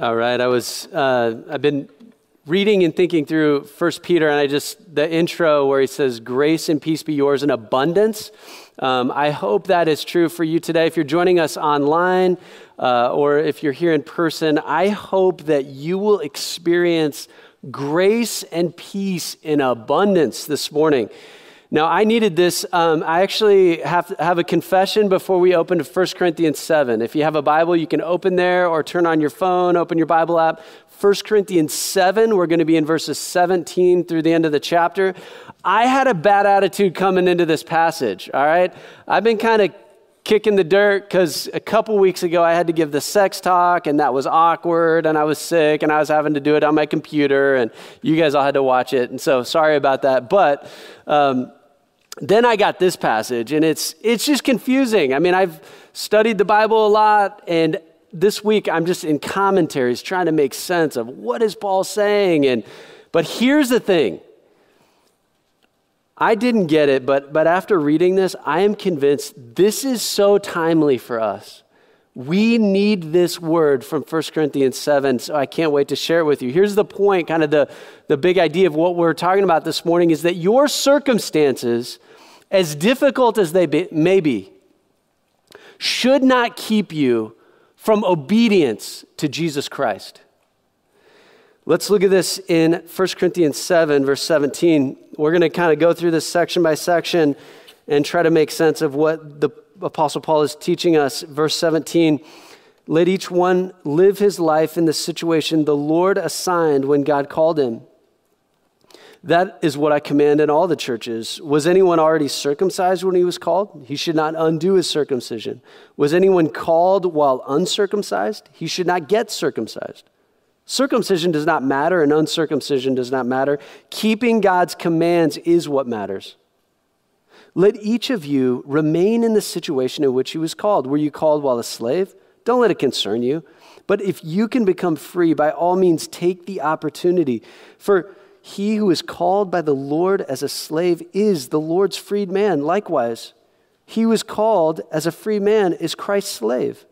All right, I was uh, I've been reading and thinking through First Peter, and I just the intro where he says, "Grace and peace be yours in abundance." Um, I hope that is true for you today. If you're joining us online uh, or if you're here in person, I hope that you will experience grace and peace in abundance this morning. Now, I needed this. Um, I actually have, have a confession before we open to 1 Corinthians 7. If you have a Bible, you can open there or turn on your phone, open your Bible app. 1 Corinthians 7, we're going to be in verses 17 through the end of the chapter. I had a bad attitude coming into this passage, all right? I've been kind of kicking the dirt because a couple weeks ago I had to give the sex talk and that was awkward and I was sick and I was having to do it on my computer and you guys all had to watch it. And so sorry about that. But um, then I got this passage, and it's, it's just confusing. I mean, I've studied the Bible a lot, and this week I'm just in commentaries trying to make sense of what is Paul saying. And, but here's the thing I didn't get it, but, but after reading this, I am convinced this is so timely for us. We need this word from 1 Corinthians 7, so I can't wait to share it with you. Here's the point, kind of the, the big idea of what we're talking about this morning is that your circumstances, as difficult as they be, may be, should not keep you from obedience to Jesus Christ. Let's look at this in 1 Corinthians 7, verse 17. We're going to kind of go through this section by section and try to make sense of what the Apostle Paul is teaching us. Verse 17 Let each one live his life in the situation the Lord assigned when God called him. That is what I command in all the churches. Was anyone already circumcised when he was called? He should not undo his circumcision. Was anyone called while uncircumcised? He should not get circumcised. Circumcision does not matter, and uncircumcision does not matter. Keeping God's commands is what matters. Let each of you remain in the situation in which he was called. Were you called while a slave? Don't let it concern you. But if you can become free, by all means take the opportunity. For he who is called by the Lord as a slave is the Lord's freed man. Likewise, he who is called as a free man is Christ's slave.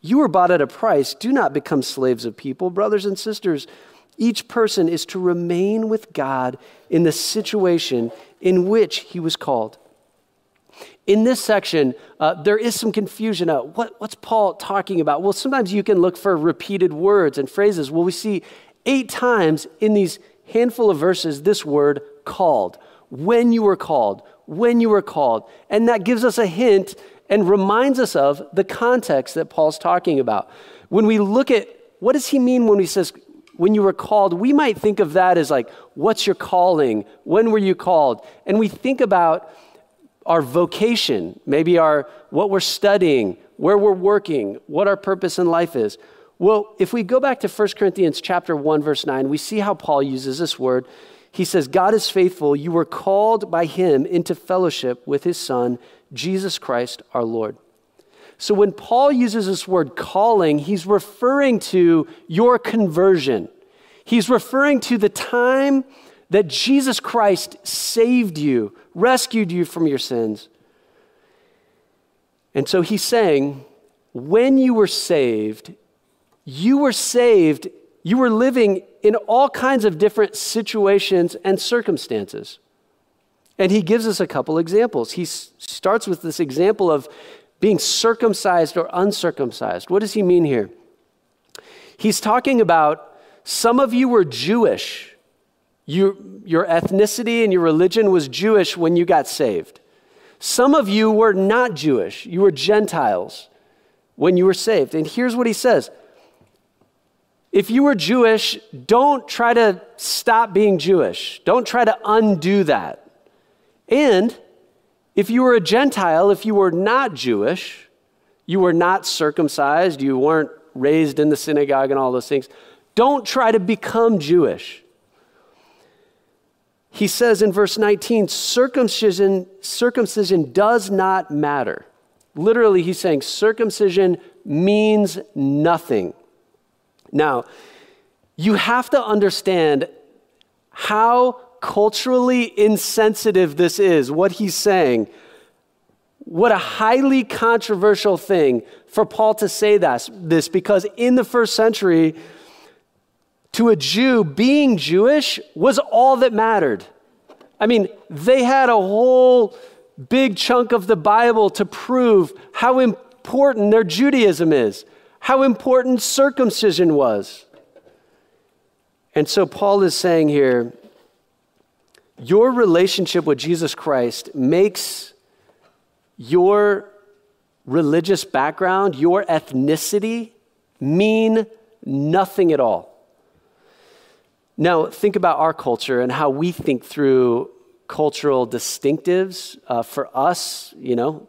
You were bought at a price. Do not become slaves of people. Brothers and sisters, each person is to remain with God in the situation in which he was called. In this section, uh, there is some confusion. Uh, what, what's Paul talking about? Well, sometimes you can look for repeated words and phrases. Well, we see eight times in these handful of verses this word called. When you were called, when you were called. And that gives us a hint and reminds us of the context that Paul's talking about. When we look at what does he mean when he says, when you were called, we might think of that as like, what's your calling? When were you called? And we think about our vocation, maybe our what we're studying, where we're working, what our purpose in life is. Well, if we go back to 1 Corinthians chapter 1 verse 9, we see how Paul uses this word. He says, "God is faithful. You were called by him into fellowship with his son, Jesus Christ our Lord." So when Paul uses this word calling, he's referring to your conversion. He's referring to the time that Jesus Christ saved you, rescued you from your sins. And so he's saying, when you were saved, you were saved, you were living in all kinds of different situations and circumstances. And he gives us a couple examples. He starts with this example of being circumcised or uncircumcised. What does he mean here? He's talking about some of you were Jewish. You, your ethnicity and your religion was Jewish when you got saved. Some of you were not Jewish. You were Gentiles when you were saved. And here's what he says If you were Jewish, don't try to stop being Jewish, don't try to undo that. And if you were a Gentile, if you were not Jewish, you were not circumcised, you weren't raised in the synagogue and all those things, don't try to become Jewish. He says in verse 19, circumcision, circumcision does not matter. Literally, he's saying circumcision means nothing. Now, you have to understand how culturally insensitive this is, what he's saying. what a highly controversial thing for Paul to say this, this because in the first century, to a Jew, being Jewish was all that mattered. I mean, they had a whole big chunk of the Bible to prove how important their Judaism is, how important circumcision was. And so Paul is saying here your relationship with Jesus Christ makes your religious background, your ethnicity mean nothing at all. Now, think about our culture and how we think through cultural distinctives. Uh, for us, you know,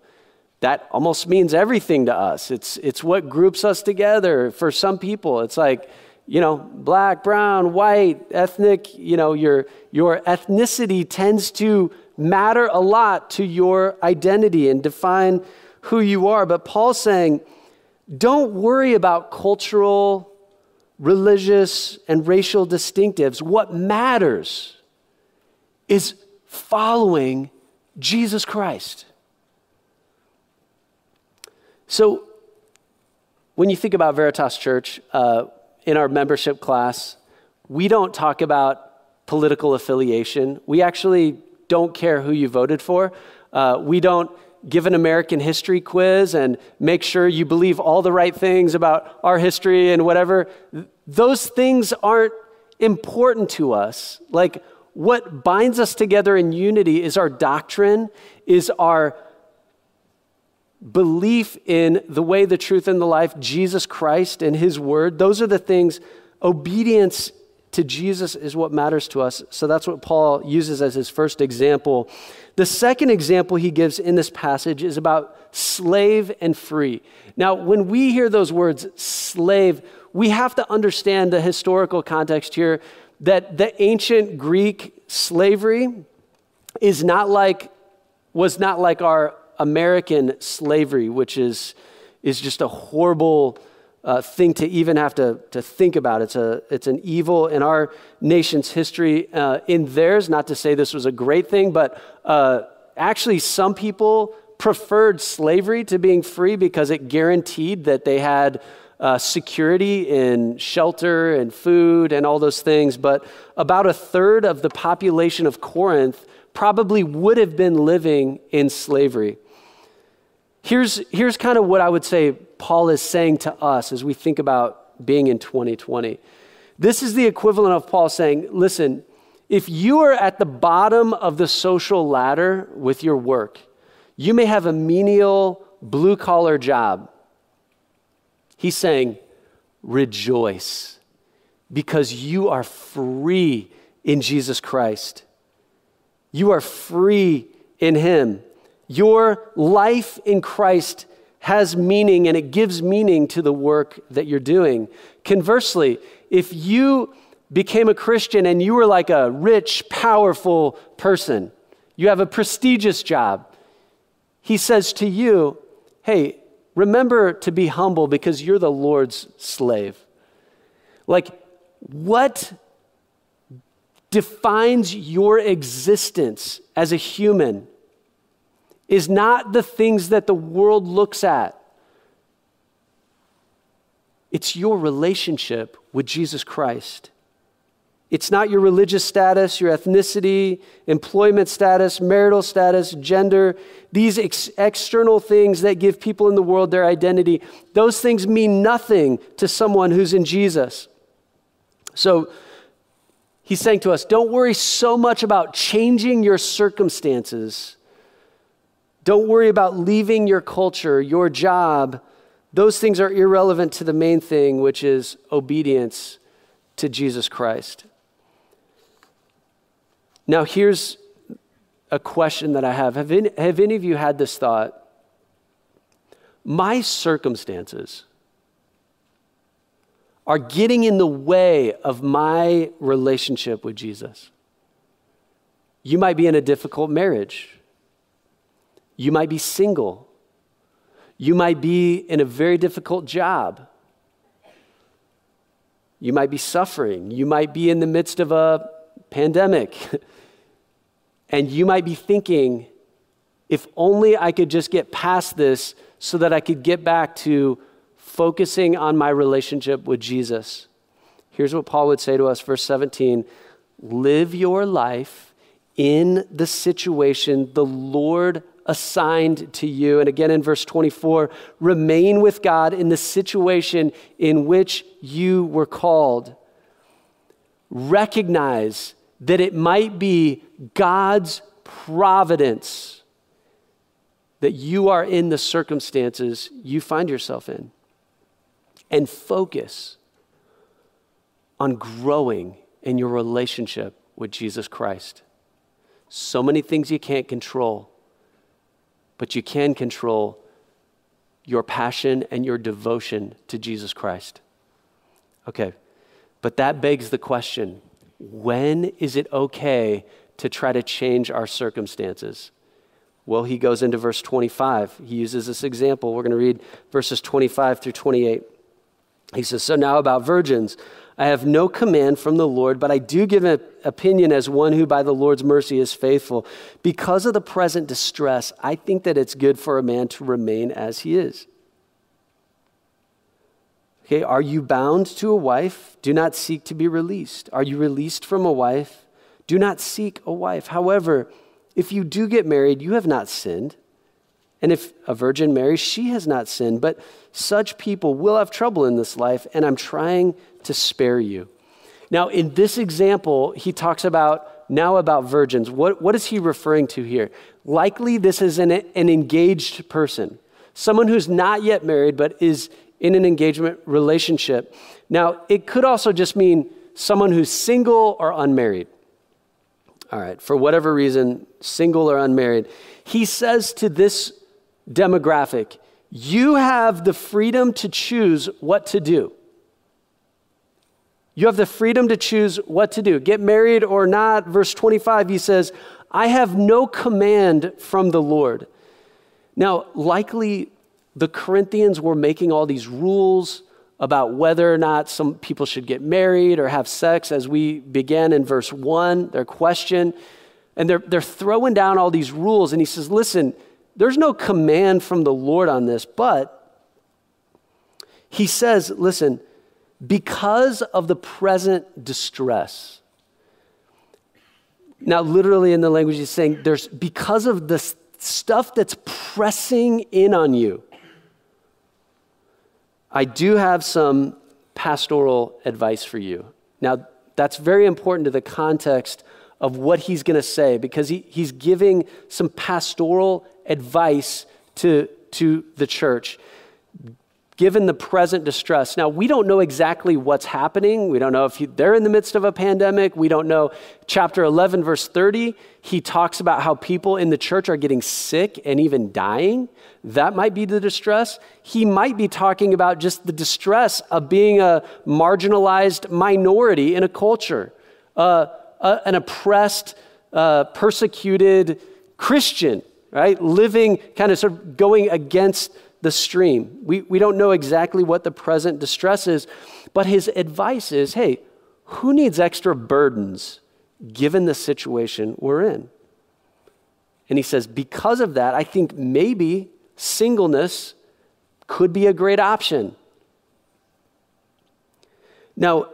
that almost means everything to us. It's, it's what groups us together. For some people, it's like, you know, black, brown, white, ethnic, you know, your, your ethnicity tends to matter a lot to your identity and define who you are. But Paul's saying, don't worry about cultural, religious, and racial distinctives. What matters is following Jesus Christ. So, when you think about Veritas Church, uh, in our membership class, we don't talk about political affiliation. We actually don't care who you voted for. Uh, we don't give an American history quiz and make sure you believe all the right things about our history and whatever. Those things aren't important to us. Like, what binds us together in unity is our doctrine, is our belief in the way, the truth, and the life, Jesus Christ and His Word. Those are the things, obedience to Jesus is what matters to us. So that's what Paul uses as his first example. The second example he gives in this passage is about slave and free. Now, when we hear those words, slave, we have to understand the historical context here that the ancient Greek slavery is not like, was not like our American slavery, which is, is just a horrible uh, thing to even have to, to think about. It's, a, it's an evil in our nation's history. Uh, in theirs, not to say this was a great thing, but uh, actually, some people preferred slavery to being free because it guaranteed that they had uh, security in shelter and food and all those things. But about a third of the population of Corinth probably would have been living in slavery. Here's, here's kind of what I would say Paul is saying to us as we think about being in 2020. This is the equivalent of Paul saying, listen, if you are at the bottom of the social ladder with your work, you may have a menial blue collar job. He's saying, rejoice because you are free in Jesus Christ. You are free in Him. Your life in Christ has meaning and it gives meaning to the work that you're doing. Conversely, if you became a Christian and you were like a rich, powerful person, you have a prestigious job, he says to you, hey, remember to be humble because you're the Lord's slave. Like, what defines your existence as a human is not the things that the world looks at. It's your relationship with Jesus Christ. It's not your religious status, your ethnicity, employment status, marital status, gender, these ex- external things that give people in the world their identity. Those things mean nothing to someone who's in Jesus. So he's saying to us don't worry so much about changing your circumstances don't worry about leaving your culture, your job. Those things are irrelevant to the main thing, which is obedience to Jesus Christ. Now, here's a question that I have. Have any, have any of you had this thought? My circumstances are getting in the way of my relationship with Jesus. You might be in a difficult marriage. You might be single. You might be in a very difficult job. You might be suffering. You might be in the midst of a pandemic. and you might be thinking, if only I could just get past this so that I could get back to focusing on my relationship with Jesus. Here's what Paul would say to us, verse 17 Live your life in the situation the Lord assigned to you. And again in verse 24, remain with God in the situation in which you were called. Recognize that it might be God's providence that you are in the circumstances you find yourself in. And focus on growing in your relationship with Jesus Christ. So many things you can't control, but you can control your passion and your devotion to Jesus Christ. Okay, but that begs the question when is it okay to try to change our circumstances? Well, he goes into verse 25. He uses this example. We're going to read verses 25 through 28. He says, So now about virgins, I have no command from the Lord, but I do give an opinion as one who by the Lord's mercy is faithful. Because of the present distress, I think that it's good for a man to remain as he is. Okay, are you bound to a wife? Do not seek to be released. Are you released from a wife? Do not seek a wife. However, if you do get married, you have not sinned. And if a virgin marries, she has not sinned. But such people will have trouble in this life, and I'm trying to spare you. Now, in this example, he talks about now about virgins. What, what is he referring to here? Likely, this is an, an engaged person, someone who's not yet married but is in an engagement relationship. Now, it could also just mean someone who's single or unmarried. All right, for whatever reason, single or unmarried. He says to this demographic, you have the freedom to choose what to do. You have the freedom to choose what to do. Get married or not. Verse 25, he says, I have no command from the Lord. Now, likely the Corinthians were making all these rules about whether or not some people should get married or have sex, as we began in verse 1, their question. And they're, they're throwing down all these rules. And he says, Listen, there's no command from the Lord on this, but he says, Listen, because of the present distress. Now, literally in the language, he's saying there's because of the stuff that's pressing in on you. I do have some pastoral advice for you. Now, that's very important to the context of what he's going to say because he, he's giving some pastoral advice to, to the church given the present distress. Now, we don't know exactly what's happening. We don't know if he, they're in the midst of a pandemic. We don't know. Chapter 11, verse 30, he talks about how people in the church are getting sick and even dying. That might be the distress. He might be talking about just the distress of being a marginalized minority in a culture, uh, uh, an oppressed, uh, persecuted Christian, right? Living kind of sort of going against the stream. We, we don't know exactly what the present distress is, but his advice is hey, who needs extra burdens given the situation we're in? And he says, because of that, I think maybe singleness could be a great option. Now,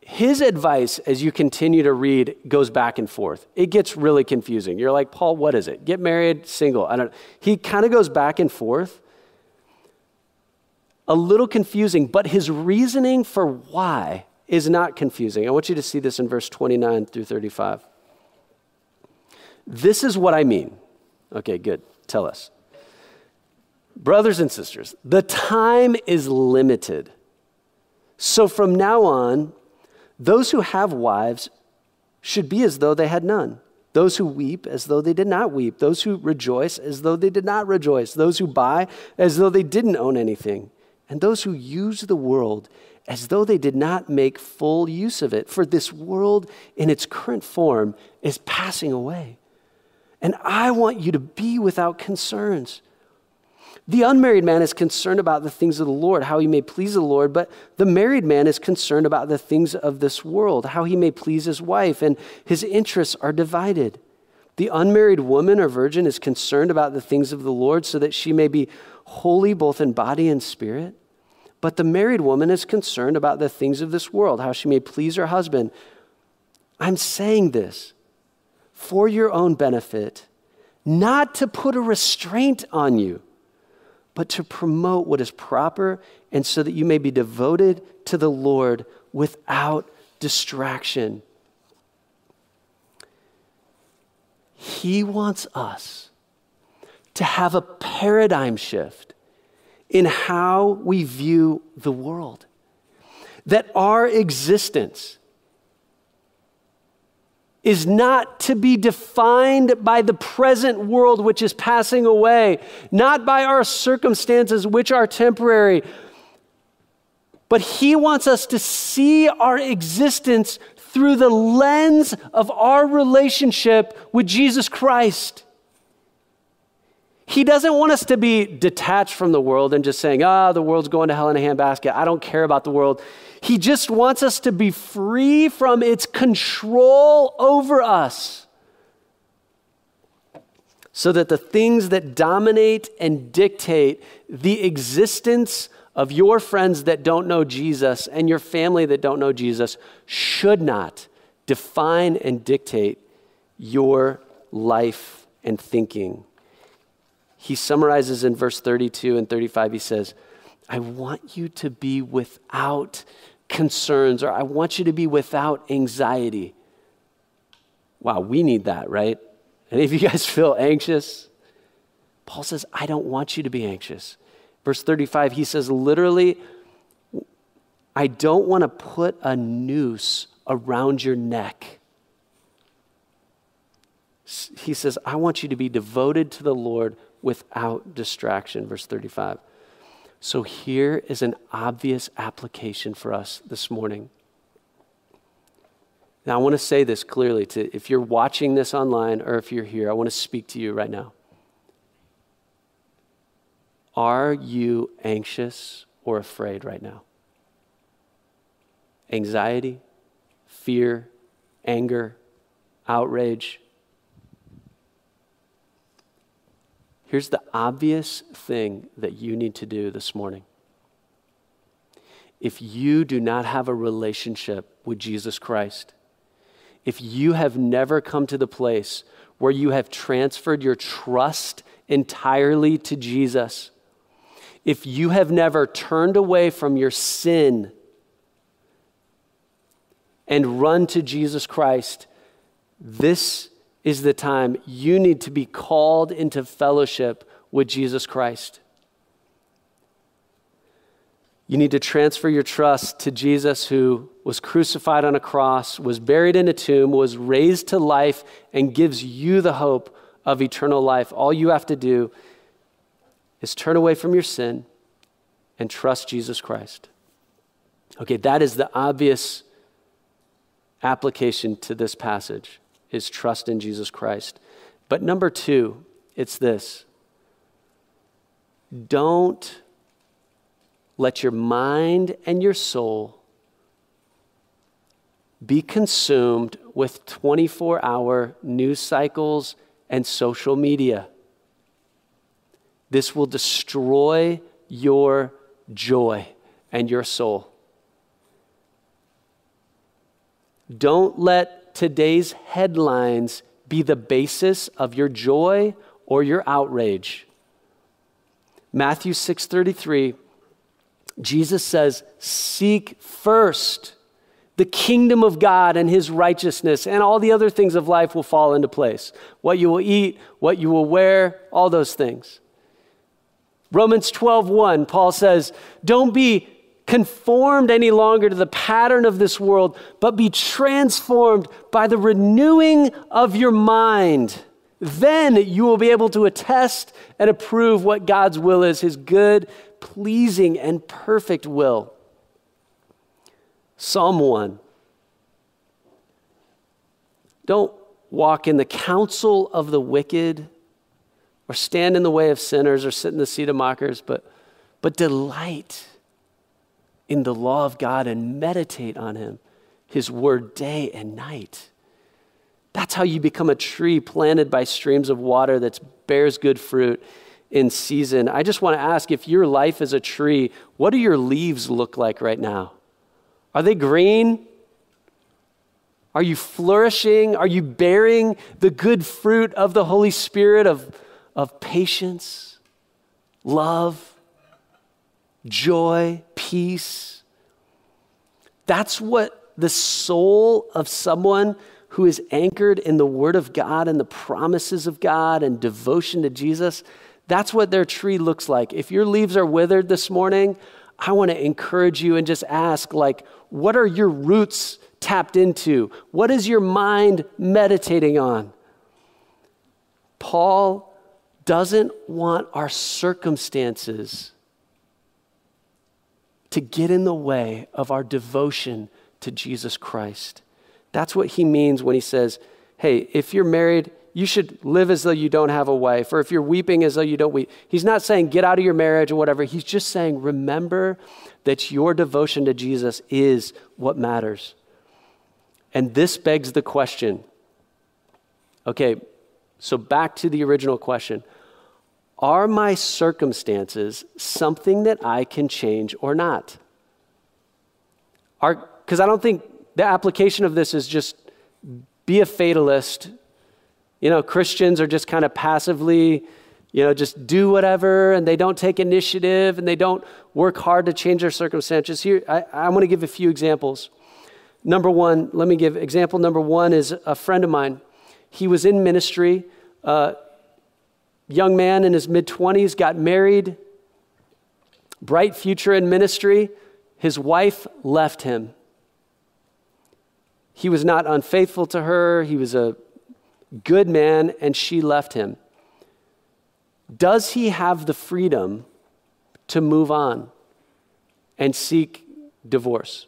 his advice as you continue to read goes back and forth. It gets really confusing. You're like, Paul, what is it? Get married, single. I don't He kind of goes back and forth a little confusing, but his reasoning for why is not confusing. I want you to see this in verse 29 through 35. This is what I mean. Okay, good. Tell us. Brothers and sisters, the time is limited. So from now on, those who have wives should be as though they had none. Those who weep as though they did not weep. Those who rejoice as though they did not rejoice. Those who buy as though they didn't own anything and those who use the world as though they did not make full use of it. For this world in its current form is passing away. And I want you to be without concerns. The unmarried man is concerned about the things of the Lord, how he may please the Lord, but the married man is concerned about the things of this world, how he may please his wife, and his interests are divided. The unmarried woman or virgin is concerned about the things of the Lord so that she may be holy both in body and spirit. But the married woman is concerned about the things of this world, how she may please her husband. I'm saying this for your own benefit, not to put a restraint on you, but to promote what is proper and so that you may be devoted to the Lord without distraction. He wants us to have a paradigm shift in how we view the world. That our existence is not to be defined by the present world which is passing away, not by our circumstances which are temporary, but He wants us to see our existence through the lens of our relationship with Jesus Christ. He doesn't want us to be detached from the world and just saying, ah, oh, the world's going to hell in a handbasket. I don't care about the world. He just wants us to be free from its control over us. So that the things that dominate and dictate the existence of your friends that don't know Jesus and your family that don't know Jesus should not define and dictate your life and thinking he summarizes in verse 32 and 35. He says, I want you to be without concerns, or I want you to be without anxiety. Wow, we need that, right? Any of you guys feel anxious? Paul says, I don't want you to be anxious. Verse 35, he says, literally, I don't want to put a noose around your neck. He says, I want you to be devoted to the Lord without distraction. Verse 35. So here is an obvious application for us this morning. Now, I want to say this clearly to if you're watching this online or if you're here, I want to speak to you right now. Are you anxious or afraid right now? Anxiety, fear, anger, outrage, Here's the obvious thing that you need to do this morning. If you do not have a relationship with Jesus Christ, if you have never come to the place where you have transferred your trust entirely to Jesus, if you have never turned away from your sin and run to Jesus Christ, this is the time you need to be called into fellowship with Jesus Christ. You need to transfer your trust to Jesus, who was crucified on a cross, was buried in a tomb, was raised to life, and gives you the hope of eternal life. All you have to do is turn away from your sin and trust Jesus Christ. Okay, that is the obvious application to this passage is trust in Jesus Christ. But number two, it's this don't let your mind and your soul be consumed with 24 hour news cycles and social media. This will destroy your joy and your soul. Don't let today's headlines be the basis of your joy or your outrage. Matthew 6:33 Jesus says, "Seek first the kingdom of God and his righteousness, and all the other things of life will fall into place. What you will eat, what you will wear, all those things." Romans 12:1 Paul says, "Don't be conformed any longer to the pattern of this world, but be transformed by the renewing of your mind. Then you will be able to attest and approve what God's will is, his good, pleasing, and perfect will. Psalm 1. Don't walk in the counsel of the wicked or stand in the way of sinners or sit in the seat of mockers, but, but delight in the law of God and meditate on Him, His word day and night. That's how you become a tree planted by streams of water that bears good fruit in season. I just want to ask if your life is a tree, what do your leaves look like right now? Are they green? Are you flourishing? Are you bearing the good fruit of the Holy Spirit of, of patience, love, joy, peace? That's what the soul of someone who is anchored in the Word of God and the promises of God and devotion to Jesus, that's what their tree looks like. If your leaves are withered this morning, I want to encourage you and just ask, like, what are your roots tapped into? What is your mind meditating on? Paul doesn't want our circumstances to get in the way of our devotion to Jesus Christ. That's what he means when he says, hey, if you're married, you should live as though you don't have a wife, or if you're weeping as though you don't weep. He's not saying get out of your marriage or whatever. He's just saying remember that your devotion to Jesus is what matters. And this begs the question okay, so back to the original question Are my circumstances something that I can change or not? Because I don't think the application of this is just be a fatalist. You know, Christians are just kind of passively, you know, just do whatever and they don't take initiative and they don't work hard to change their circumstances. Here, I, want to give a few examples. Number one, let me give example number one is a friend of mine. He was in ministry, uh, young man in his mid 20s, got married, bright future in ministry. His wife left him. He was not unfaithful to her, he was a good man, and she left him. Does he have the freedom to move on and seek divorce?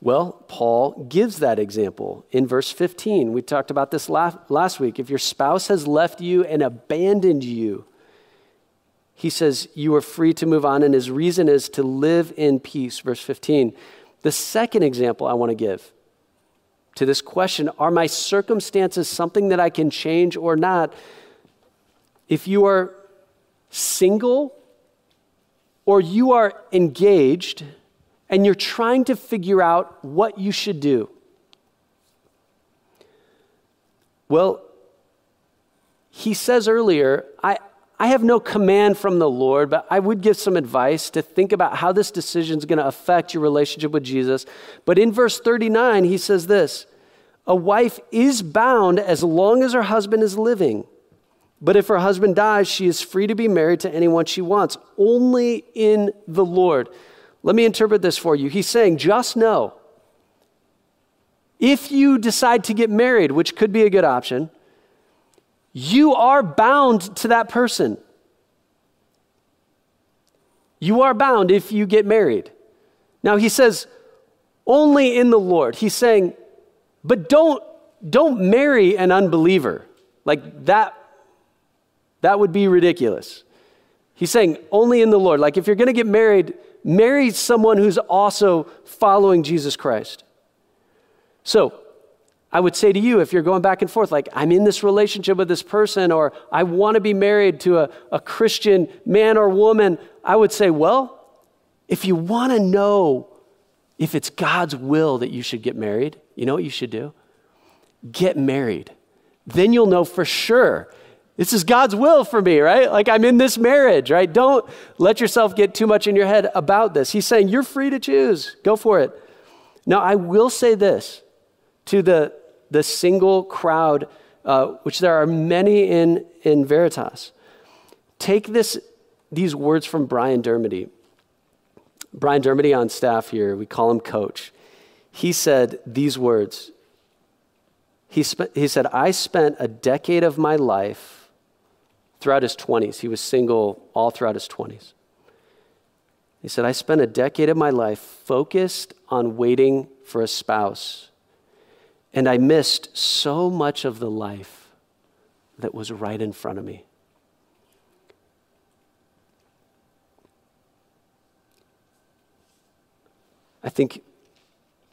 Well, Paul gives that example in verse 15. We talked about this last week. If your spouse has left you and abandoned you, he says you are free to move on, and his reason is to live in peace. Verse 15. The second example I want to give to this question are my circumstances something that I can change or not? If you are single or you are engaged and you're trying to figure out what you should do, well, he says earlier, I, I have no command from the Lord, but I would give some advice to think about how this decision is going to affect your relationship with Jesus. But in verse 39, he says this A wife is bound as long as her husband is living. But if her husband dies, she is free to be married to anyone she wants, only in the Lord. Let me interpret this for you. He's saying, just know if you decide to get married, which could be a good option, you are bound to that person. You are bound if you get married. Now he says, only in the Lord. He's saying, but don't, don't marry an unbeliever. Like that, that would be ridiculous. He's saying, only in the Lord. Like if you're going to get married, marry someone who's also following Jesus Christ. So, I would say to you, if you're going back and forth, like, I'm in this relationship with this person, or I want to be married to a, a Christian man or woman, I would say, well, if you want to know if it's God's will that you should get married, you know what you should do? Get married. Then you'll know for sure this is God's will for me, right? Like I'm in this marriage, right? Don't let yourself get too much in your head about this. He's saying you're free to choose. Go for it. Now, I will say this to the, the single crowd, uh, which there are many in, in Veritas. Take this, these words from Brian Dermody. Brian Dermody on staff here, we call him coach. He said these words. He, sp- he said, I spent a decade of my life throughout his 20s. He was single all throughout his 20s. He said, I spent a decade of my life focused on waiting for a spouse and I missed so much of the life that was right in front of me. I think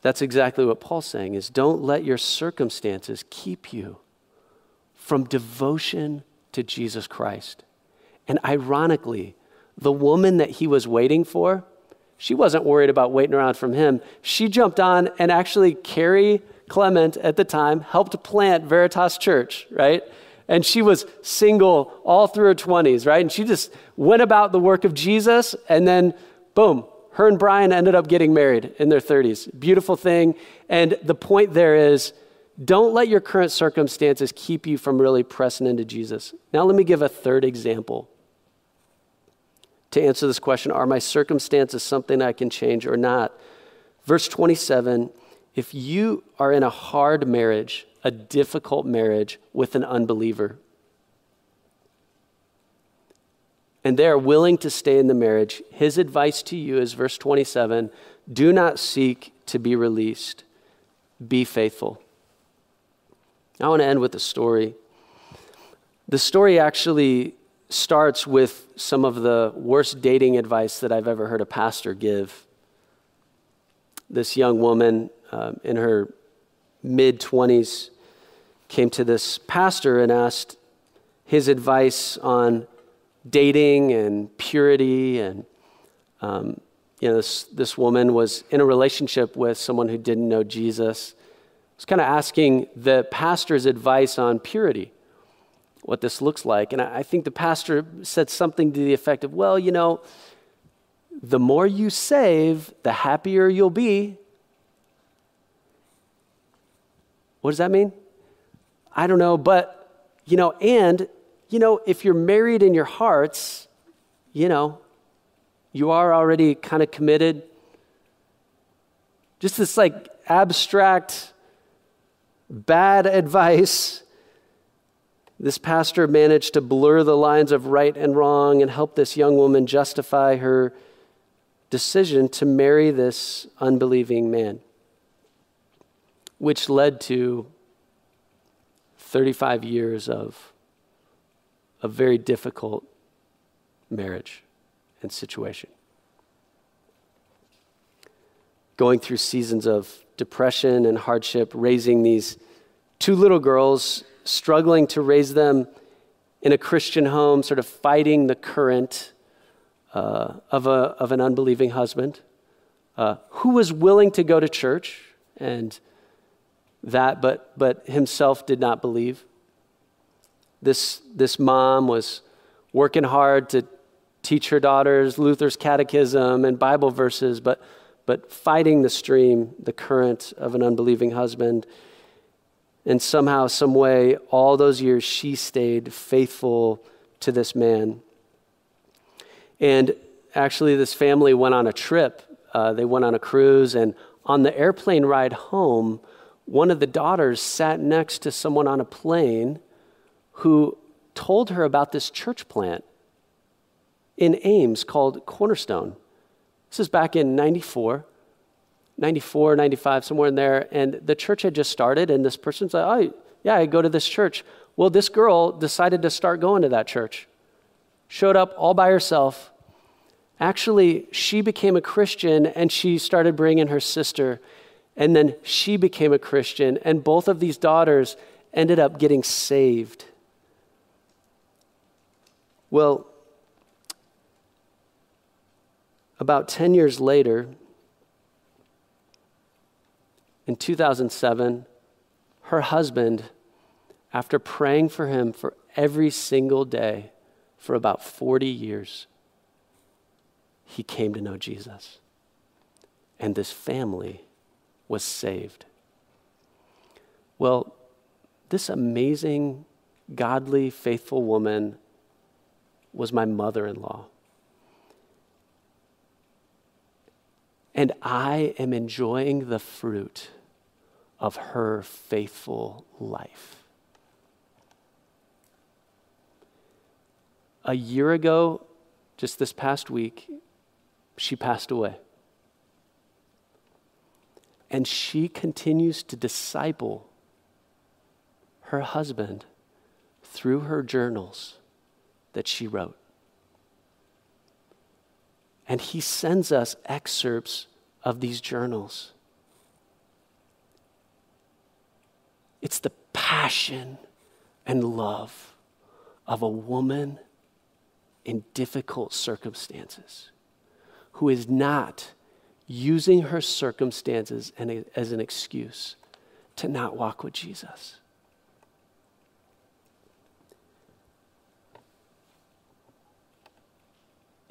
That's exactly what Paul's saying is don't let your circumstances keep you from devotion to Jesus Christ. And ironically, the woman that he was waiting for, she wasn't worried about waiting around from him. She jumped on and actually Carrie Clement at the time helped plant Veritas Church, right? And she was single all through her 20s, right? And she just went about the work of Jesus and then boom, her and Brian ended up getting married in their 30s. Beautiful thing. And the point there is don't let your current circumstances keep you from really pressing into Jesus. Now, let me give a third example to answer this question Are my circumstances something I can change or not? Verse 27 If you are in a hard marriage, a difficult marriage with an unbeliever, and they are willing to stay in the marriage, his advice to you is verse 27 do not seek to be released, be faithful. I want to end with a story. The story actually starts with some of the worst dating advice that I've ever heard a pastor give. This young woman um, in her mid 20s came to this pastor and asked his advice on dating and purity. And, um, you know, this, this woman was in a relationship with someone who didn't know Jesus was kind of asking the pastor's advice on purity, what this looks like. And I think the pastor said something to the effect of, well, you know, the more you save, the happier you'll be. What does that mean? I don't know, but, you know, and, you know, if you're married in your hearts, you know, you are already kind of committed. Just this like abstract bad advice, this pastor managed to blur the lines of right and wrong and help this young woman justify her decision to marry this unbelieving man, which led to 35 years of a very difficult marriage and situation. Going through seasons of depression and hardship, raising these two little girls, struggling to raise them in a Christian home, sort of fighting the current uh, of, a, of an unbelieving husband uh, who was willing to go to church and that, but, but himself did not believe. This, this mom was working hard to teach her daughters Luther's catechism and Bible verses, but but fighting the stream, the current of an unbelieving husband. And somehow, some way, all those years, she stayed faithful to this man. And actually, this family went on a trip. Uh, they went on a cruise, and on the airplane ride home, one of the daughters sat next to someone on a plane who told her about this church plant in Ames called Cornerstone. This is back in 94, 94, 95, somewhere in there. And the church had just started, and this person's like, oh, yeah, I go to this church. Well, this girl decided to start going to that church, showed up all by herself. Actually, she became a Christian and she started bringing her sister. And then she became a Christian, and both of these daughters ended up getting saved. Well, about 10 years later, in 2007, her husband, after praying for him for every single day for about 40 years, he came to know Jesus. And this family was saved. Well, this amazing, godly, faithful woman was my mother in law. And I am enjoying the fruit of her faithful life. A year ago, just this past week, she passed away. And she continues to disciple her husband through her journals that she wrote. And he sends us excerpts of these journals. It's the passion and love of a woman in difficult circumstances who is not using her circumstances as an excuse to not walk with Jesus.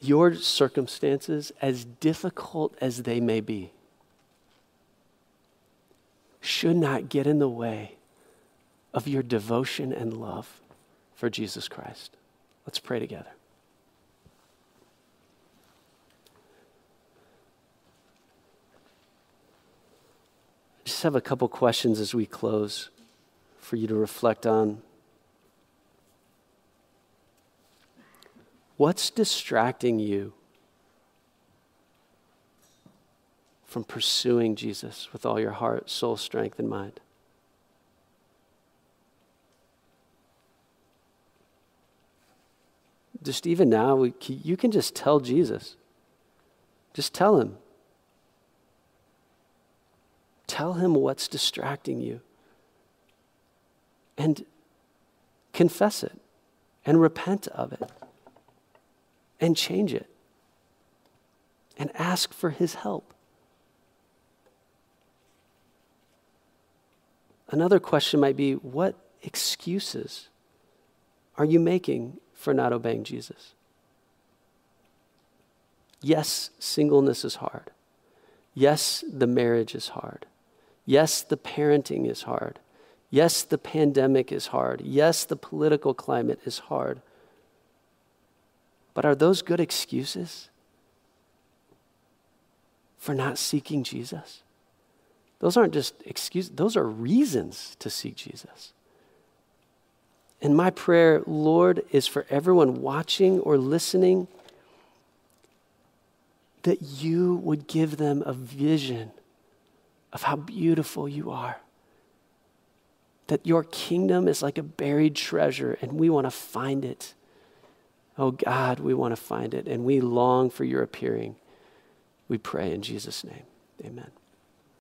Your circumstances, as difficult as they may be, should not get in the way of your devotion and love for Jesus Christ. Let's pray together. I just have a couple questions as we close for you to reflect on. What's distracting you from pursuing Jesus with all your heart, soul, strength, and mind? Just even now, you can just tell Jesus. Just tell him. Tell him what's distracting you. And confess it and repent of it and change it and ask for his help. Another question might be what excuses are you making for not obeying Jesus? Yes, singleness is hard. Yes, the marriage is hard. Yes, the parenting is hard. Yes, the pandemic is hard. Yes, the political climate is hard. But are those good excuses for not seeking Jesus? Those aren't just excuses, those are reasons to seek Jesus. And my prayer, Lord, is for everyone watching or listening that you would give them a vision of how beautiful you are. That your kingdom is like a buried treasure and we want to find it. Oh God, we want to find it and we long for your appearing. We pray in Jesus' name. Amen.